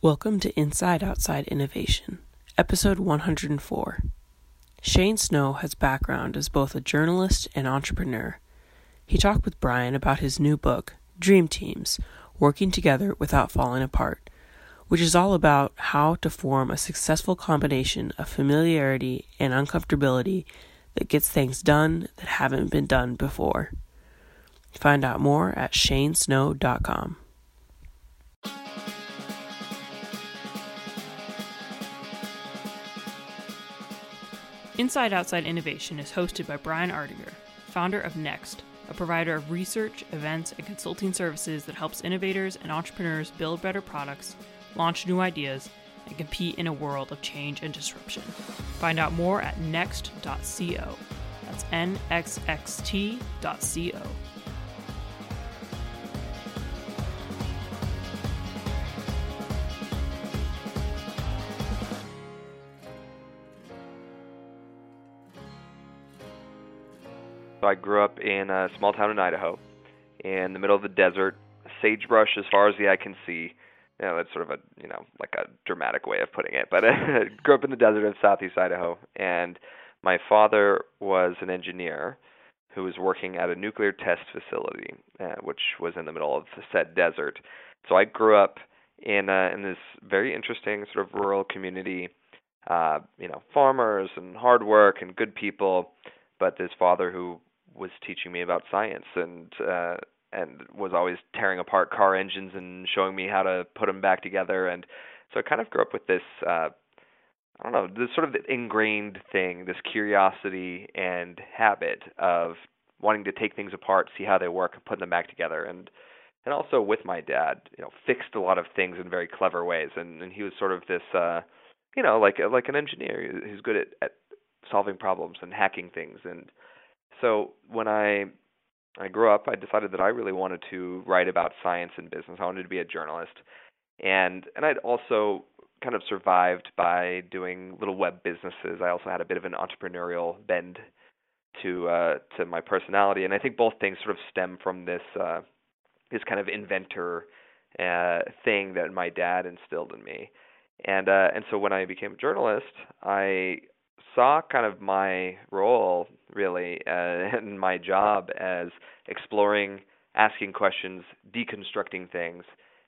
Welcome to Inside Outside Innovation, episode 104. Shane Snow has background as both a journalist and entrepreneur. He talked with Brian about his new book, Dream Teams: Working Together Without Falling Apart, which is all about how to form a successful combination of familiarity and uncomfortability that gets things done that haven't been done before. Find out more at shanesnow.com. Inside Outside Innovation is hosted by Brian Ardinger, founder of Nexxt, a provider of research, events, and consulting services that helps innovators and entrepreneurs build better products, launch new ideas, and compete in a world of change and disruption. Find out more at nexxt.co. That's nxxt.co. I grew up in a small town in Idaho, in the middle of the desert, sagebrush as far as the eye can see. You know, that's sort of a you know like a dramatic way of putting it, but I grew up in the desert of southeast Idaho, and my father was an engineer who was working at a nuclear test facility, uh, which was in the middle of the said desert. So I grew up in uh, in this very interesting sort of rural community. Uh, you know, farmers and hard work and good people, but this father who was teaching me about science and uh, and was always tearing apart car engines and showing me how to put them back together. And so I kind of grew up with this. Uh, I don't know, this sort of ingrained thing, this curiosity and habit of wanting to take things apart, see how they work, and put them back together. And and also with my dad, you know, fixed a lot of things in very clever ways. And and he was sort of this, uh, you know, like like an engineer who's good at, at solving problems and hacking things. And so when I I grew up, I decided that I really wanted to write about science and business. I wanted to be a journalist, and and I'd also kind of survived by doing little web businesses. I also had a bit of an entrepreneurial bend to uh, to my personality, and I think both things sort of stem from this uh, this kind of inventor uh, thing that my dad instilled in me. And uh, and so when I became a journalist, I saw kind of my role really uh, and my job as exploring, asking questions, deconstructing things,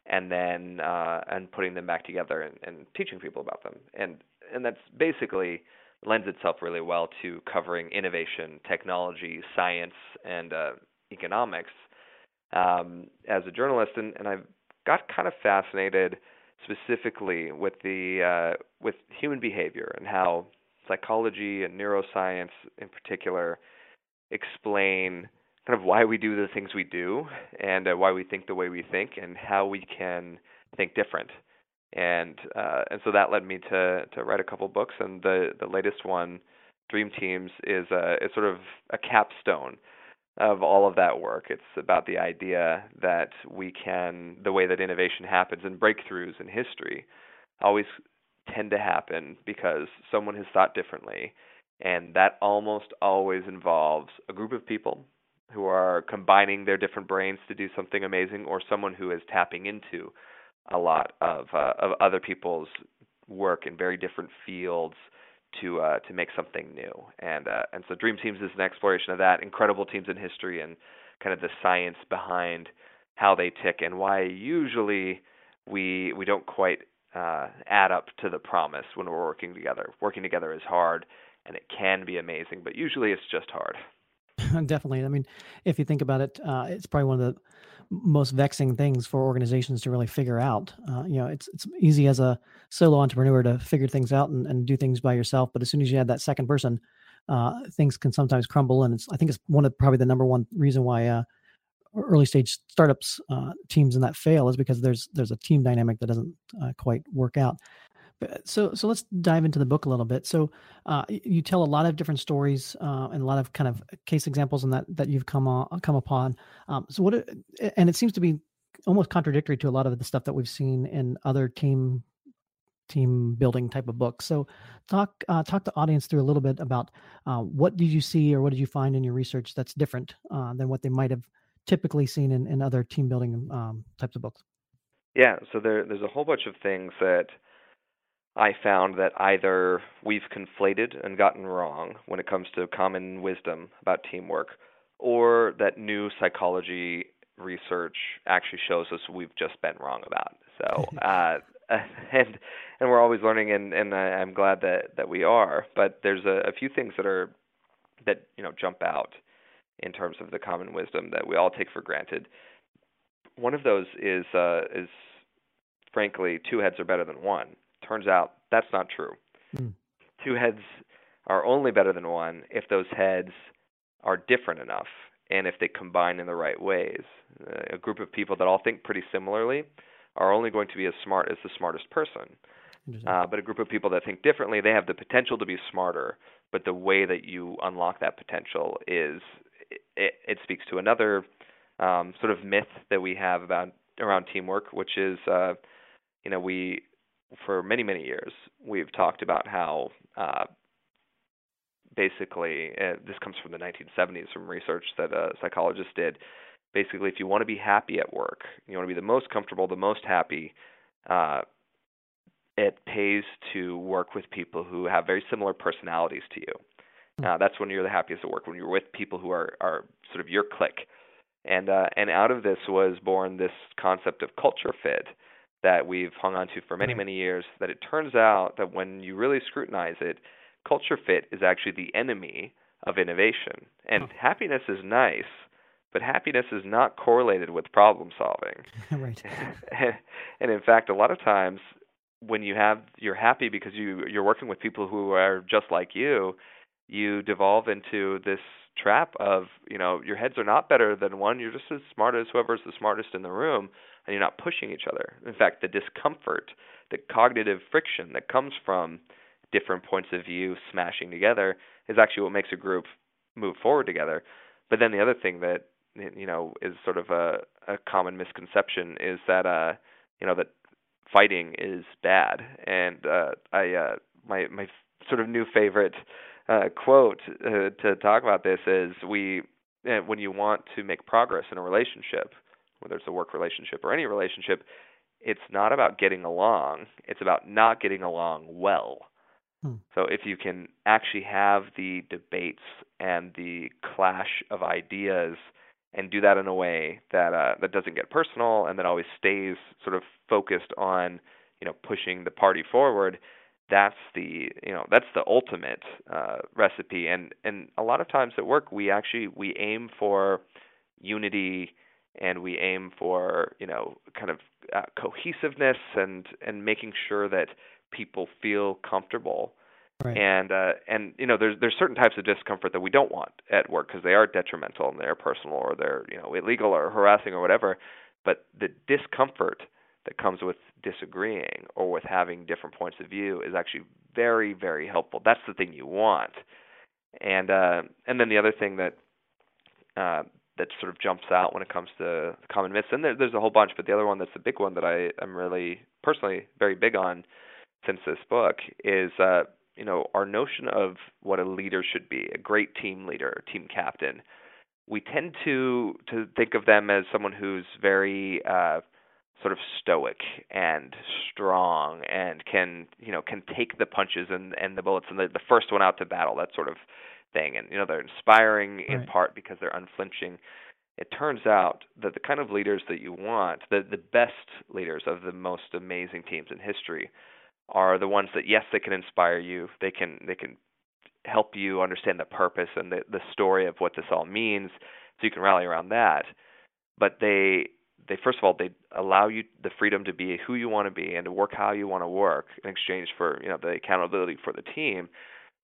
and then uh, and putting them back together and, and teaching people about them. And and that's basically lends itself really well to covering innovation, technology, science, and uh, economics um, as a journalist. And, and I've got kind of fascinated specifically with the uh, with human behavior and how psychology and neuroscience in particular explain kind of why we do the things we do and uh, why we think the way we think and how we can think different. And uh, and so that led me to to write a couple books and the the latest one Dream Teams is a is sort of a capstone of all of that work. It's about the idea that we can the way that innovation happens and breakthroughs in history always tend to happen because someone has thought differently. And that almost always involves a group of people who are combining their different brains to do something amazing, or someone who is tapping into a lot of uh, of other people's work in very different fields to uh, to make something new. And uh, and so Dream Teams is an exploration of that. Incredible teams in history and kind of the science behind how they tick and why usually we we don't quite uh, add up to the promise when we're working together. Working together is hard, and it can be amazing, but usually it's just hard. Definitely. I mean, if you think about it, uh, it's probably one of the most vexing things for organizations to really figure out. Uh, you know, it's it's easy as a solo entrepreneur to figure things out and, and do things by yourself, but as soon as you add that second person, uh, things can sometimes crumble. And it's I think it's one of probably the number one reason why uh, early stage startups uh, teams and that fail is because there's there's a team dynamic that doesn't uh, quite work out. But, so so let's dive into the book a little bit. So uh, you tell a lot of different stories uh, and a lot of kind of case examples and that that you've come on, come upon. Um, so what and it seems to be almost contradictory to a lot of the stuff that we've seen in other team team building type of books. So talk uh, talk the audience through a little bit about uh, what did you see or what did you find in your research that's different uh, than what they might have typically seen in, in other team building um, types of books? Yeah, so there there's a whole bunch of things that I found that either we've conflated and gotten wrong when it comes to common wisdom about teamwork, or that new psychology research actually shows us we've just been wrong about. So, uh, and and we're always learning, and and I'm glad that that we are. But there's a, a few things that are that you know jump out in terms of the common wisdom that we all take for granted. One of those is uh, is frankly two heads are better than one. Turns out that's not true. Mm. Two heads are only better than one if those heads are different enough and if they combine in the right ways. Uh, a group of people that all think pretty similarly are only going to be as smart as the smartest person. Uh, but a group of people that think differently, they have the potential to be smarter, but the way that you unlock that potential is it, it speaks to another um, sort of myth that we have about around teamwork, which is uh, you know we for many many years we've talked about how uh, basically uh, this comes from the 1970s from research that a psychologist did. Basically, if you want to be happy at work, you want to be the most comfortable, the most happy. Uh, it pays to work with people who have very similar personalities to you. Uh, that's when you're the happiest at work. When you're with people who are are sort of your clique, and uh, and out of this was born this concept of culture fit that we've hung on to for many many years. That it turns out that when you really scrutinize it, culture fit is actually the enemy of innovation. And huh. happiness is nice, but happiness is not correlated with problem solving. right. and in fact, a lot of times when you have you're happy because you you're working with people who are just like you, you devolve into this trap of you know your heads are not better than one. You're just as smart as whoever's the smartest in the room, and you're not pushing each other. In fact, the discomfort, the cognitive friction that comes from different points of view smashing together is actually what makes a group move forward together. But then the other thing that you know is sort of a, a common misconception is that uh you know that fighting is bad. And uh, I uh, my my sort of new favorite uh, quote uh, to talk about this is we uh, when you want to make progress in a relationship, whether it's a work relationship or any relationship, it's not about getting along. It's about not getting along well. Hmm. So if you can actually have the debates and the clash of ideas and do that in a way that uh, that doesn't get personal and that always stays sort of focused on you know pushing the party forward that's the you know that's the ultimate uh, recipe and and a lot of times at work we actually we aim for unity and we aim for you know kind of uh, cohesiveness and and making sure that people feel comfortable Right. And uh, and you know there's there's certain types of discomfort that we don't want at work because they are detrimental and they're personal or they're you know illegal or harassing or whatever. But the discomfort that comes with disagreeing or with having different points of view is actually very very helpful. That's the thing you want. And uh, and then the other thing that uh, that sort of jumps out when it comes to common myths, and there, there's a whole bunch, but the other one that's the big one that I am really personally very big on since this book is uh, you know, our notion of what a leader should be, a great team leader, team captain, we tend to to think of them as someone who's very uh, sort of stoic and strong and can you know can take the punches and and the bullets and the, the first one out to battle that sort of thing. And you know they're inspiring right. in part because they're unflinching. It turns out that the kind of leaders that you want the the best leaders of the most amazing teams in history are the ones that yes they can inspire you. They can they can help you understand the purpose and the the story of what this all means. So you can rally around that. But they they first of all they allow you the freedom to be who you want to be and to work how you want to work in exchange for you know the accountability for the team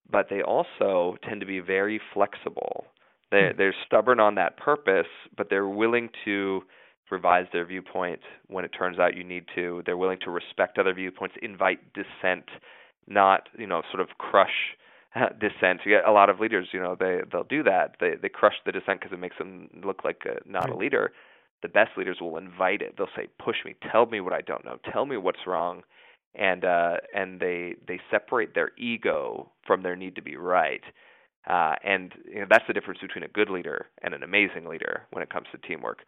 but they also tend to be very flexible they hmm. they're stubborn on that purpose but they're willing to revise their viewpoint when it turns out you need to. They're willing to respect other viewpoints, invite dissent, not you know sort of crush dissent. You get a lot of leaders, you know, they they'll do that. They they crush the dissent because it makes them look like a, not a leader. The best leaders will invite it. They'll say, "Push me, tell me what I don't know, tell me what's wrong," and uh, and they they separate their ego from their need to be right. Uh, and you know, that's the difference between a good leader and an amazing leader when it comes to teamwork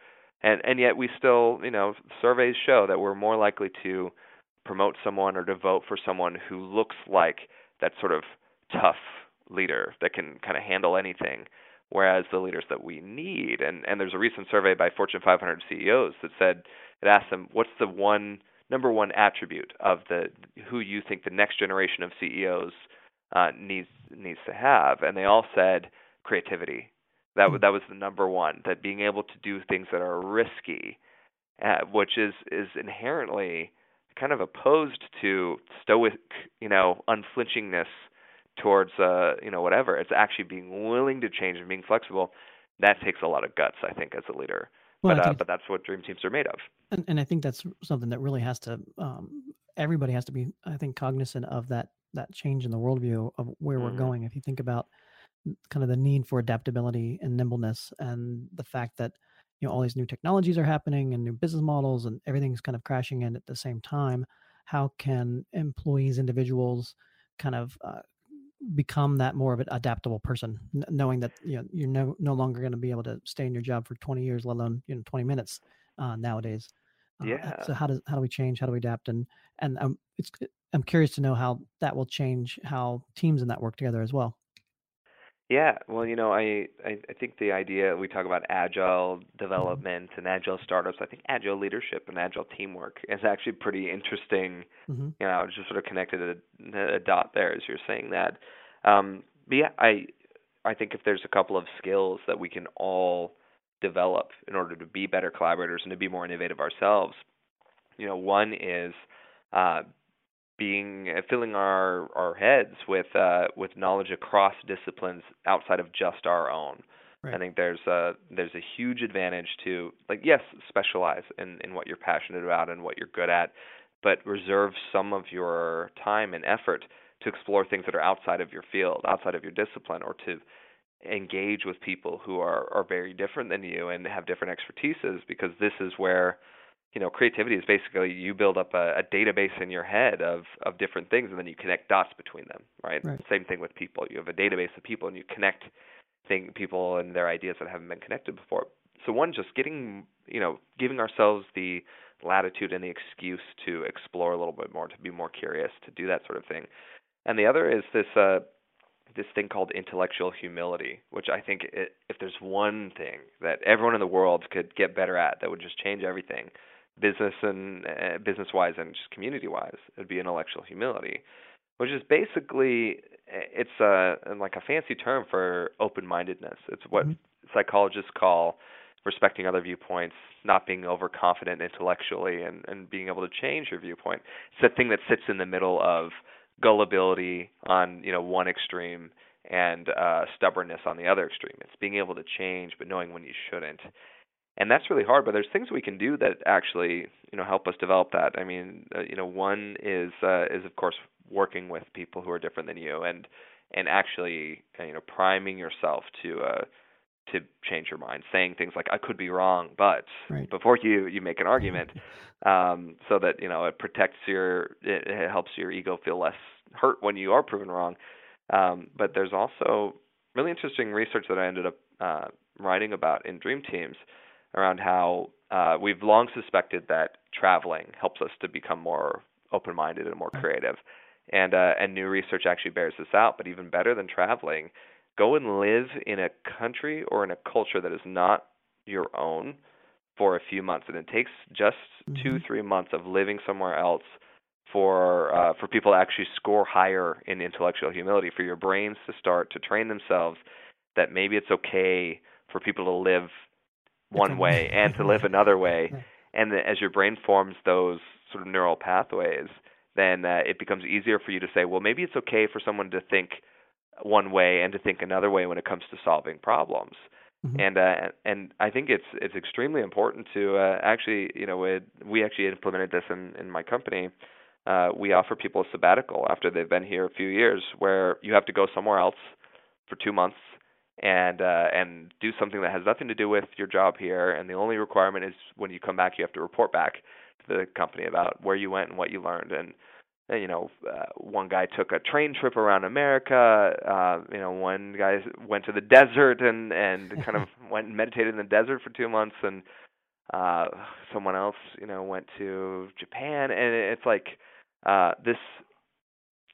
and and yet we still you know surveys show that we're more likely to promote someone or to vote for someone who looks like that sort of tough leader that can kind of handle anything whereas the leaders that we need and and there's a recent survey by Fortune 500 CEOs that said it asked them what's the one number one attribute of the who you think the next generation of CEOs uh, needs needs to have and they all said creativity that mm-hmm. that was the number one that being able to do things that are risky uh, which is is inherently kind of opposed to stoic you know unflinchingness towards uh you know whatever. It's actually being willing to change and being flexible that takes a lot of guts i think as a leader. Well, but uh, but that's what dream teams are made of. And, and i think that's something that really has to um everybody has to be i think cognizant of that that change in the worldview of where mm-hmm. we're going. If you think about kind of the need for adaptability and nimbleness and the fact that you know all these new technologies are happening and new business models and everything's kind of crashing in at the same time how can employees individuals kind of uh, become that more of an adaptable person, knowing that you know you're no no longer going to be able to stay in your job for 20 years, let alone you know 20 minutes uh, nowadays. Uh, yeah. So how does how do we change? How do we adapt? And and I'm it's I'm curious to know how that will change how teams and that work together as well. Yeah, well, you know, I, I I think the idea we talk about agile development and agile startups. I think agile leadership and agile teamwork is actually pretty interesting. Mm-hmm. You know, just sort of connected a, a dot there as you're saying that. Um, but yeah, I I think if there's a couple of skills that we can all develop in order to be better collaborators and to be more innovative ourselves, you know, one is uh, being uh, filling our our heads with uh, with knowledge across disciplines outside of just our own. Right. I think there's a there's a huge advantage to like yes specialize in in what you're passionate about and what you're good at, but reserve some of your time and effort to explore things that are outside of your field, outside of your discipline, or to engage with people who are are very different than you and have different expertises because this is where you know creativity is basically you build up a, a database in your head of of different things and then you connect dots between them right? right. Same thing with people. You have a database of people and you connect thing people and their ideas that haven't been connected before. So one just getting you know giving ourselves the latitude and the excuse to explore a little bit more to be more curious to do that sort of thing. And the other is this uh this thing called intellectual humility, which I think it, if there's one thing that everyone in the world could get better at that would just change everything, business and uh, business wise and just community wise. It would be intellectual humility, which is basically it's a like a fancy term for open mindedness. It's what mm-hmm. psychologists call respecting other viewpoints, not being overconfident intellectually, and and being able to change your viewpoint. It's the thing that sits in the middle of gullibility on you know one extreme and uh, stubbornness on the other extreme. It's being able to change, but knowing when you shouldn't and that's really hard but there's things we can do that actually you know help us develop that i mean uh, you know one is uh, is of course working with people who are different than you and and actually uh, you know priming yourself to uh to change your mind saying things like i could be wrong but right. before you you make an argument um so that you know it protects your it, it helps your ego feel less hurt when you are proven wrong um but there's also really interesting research that i ended up uh writing about in dream teams around how uh, we've long suspected that traveling helps us to become more open-minded and more creative, and uh, and new research actually bears this out. But even better than traveling, go and live in a country or in a culture that is not your own for a few months, and it takes just mm-hmm. two three months of living somewhere else for uh, for people to actually score higher in intellectual humility, for your brains to start to train themselves that maybe it's okay for people to live one way and to live another way. And as your brain forms those sort of neural pathways, then uh, it becomes easier for you to say, well, maybe it's okay for someone to think one way and to think another way when it comes to solving problems. Mm-hmm. And uh, and I think it's it's extremely important to uh, actually, you know, it, we actually implemented this in in my company. Uh, we offer people a sabbatical after they've been here a few years, where you have to go somewhere else for two months and uh, and do something that has nothing to do with your job here. And the only requirement is when you come back, you have to report back to the company about where you went and what you learned. And you know, uh, one guy took a train trip around America. Uh, you know, one guy went to the desert and and kind of went and meditated in the desert for two months. And Uh, someone else, you know, went to Japan, and it's like uh, this.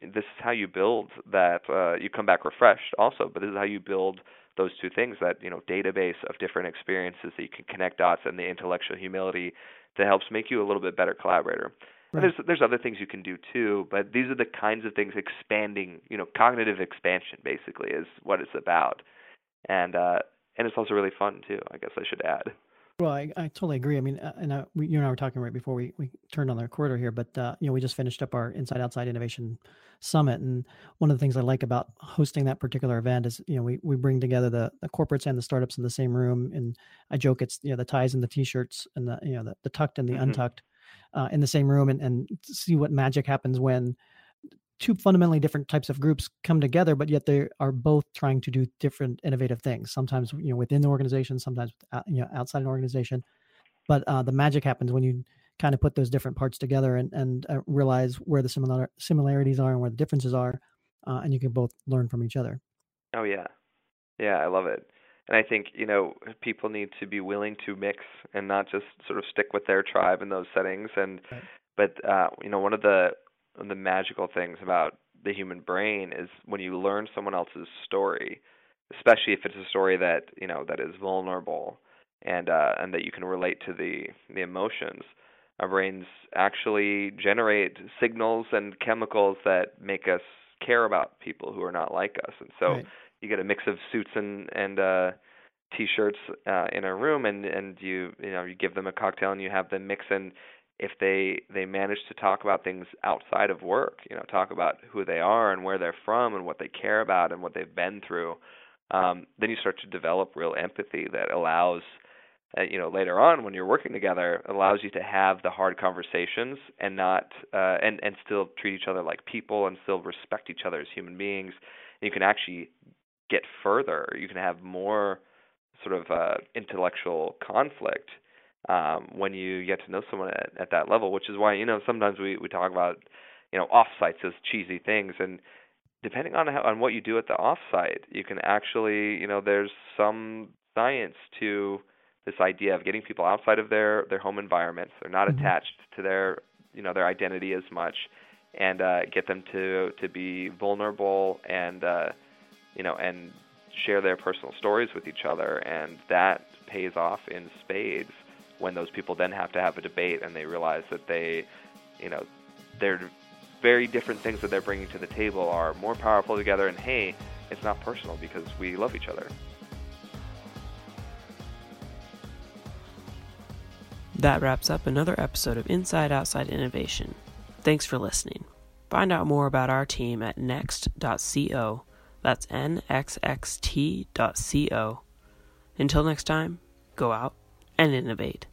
This is how you build that. Uh, you come back refreshed, also, but this is how you build those two things that you know database of different experiences that you can connect dots and the intellectual humility that helps make you a little bit better collaborator. Right. There's there's other things you can do too, but these are the kinds of things expanding, you know, cognitive expansion basically is what it's about. And uh and it's also really fun too, I guess I should add. Well, I, I totally agree. I mean, uh, and uh, we, you and I were talking right before we, we turned on the recorder here, but uh, you know, we just finished up our Inside Outside Innovation Summit, and one of the things I like about hosting that particular event is, you know, we, we bring together the, the corporates and the startups in the same room, and I joke it's you know the ties and the t-shirts and the you know the, the tucked and the mm-hmm. untucked uh, in the same room, and and see what magic happens when two fundamentally different types of groups come together, but yet they are both trying to do different innovative things. Sometimes you know within the organization, sometimes uh, you know outside an organization. But uh, the magic happens when you kind of put those different parts together and and uh, realize where the similar similarities are and where the differences are, uh, and you can both learn from each other. Oh yeah, yeah, I love it. And I think you know people need to be willing to mix and not just sort of stick with their tribe in those settings. And right. but uh, you know one of the the magical things about the human brain is when you learn someone else's story, especially if it's a story that you know that is vulnerable and uh, and that you can relate to the the emotions. Our brains actually generate signals and chemicals that make us care about people who are not like us, and so right. you get a mix of suits and and uh, t-shirts uh, in a room, and and you you know you give them a cocktail and you have them mix and if they they manage to talk about things outside of work, you know, talk about who they are and where they're from and what they care about and what they've been through, um, then you start to develop real empathy that allows, uh, you know, later on when you're working together, allows you to have the hard conversations and not uh, and and still treat each other like people and still respect each other as human beings. And you can actually get further. You can have more sort of uh, intellectual conflict um, when you get to know someone at, at that level, which is why you know sometimes we we talk about you know offsites as cheesy things, and depending on how on what you do at the offsite, you can actually you know there's some science to this idea of getting people outside of their their home environments. They're not mm-hmm. attached to their you know their identity as much, and uh, get them to to be vulnerable and uh, you know and share their personal stories with each other, and that pays off in spades when those people then have to have a debate and they realize that they, you know, they're very different things that they're bringing to the table are more powerful together. And hey, it's not personal because we love each other. That wraps up another episode of Inside Outside Innovation. Thanks for listening. Find out more about our team at nexxt.co. That's nxxt.co. Until next time, go out and innovate.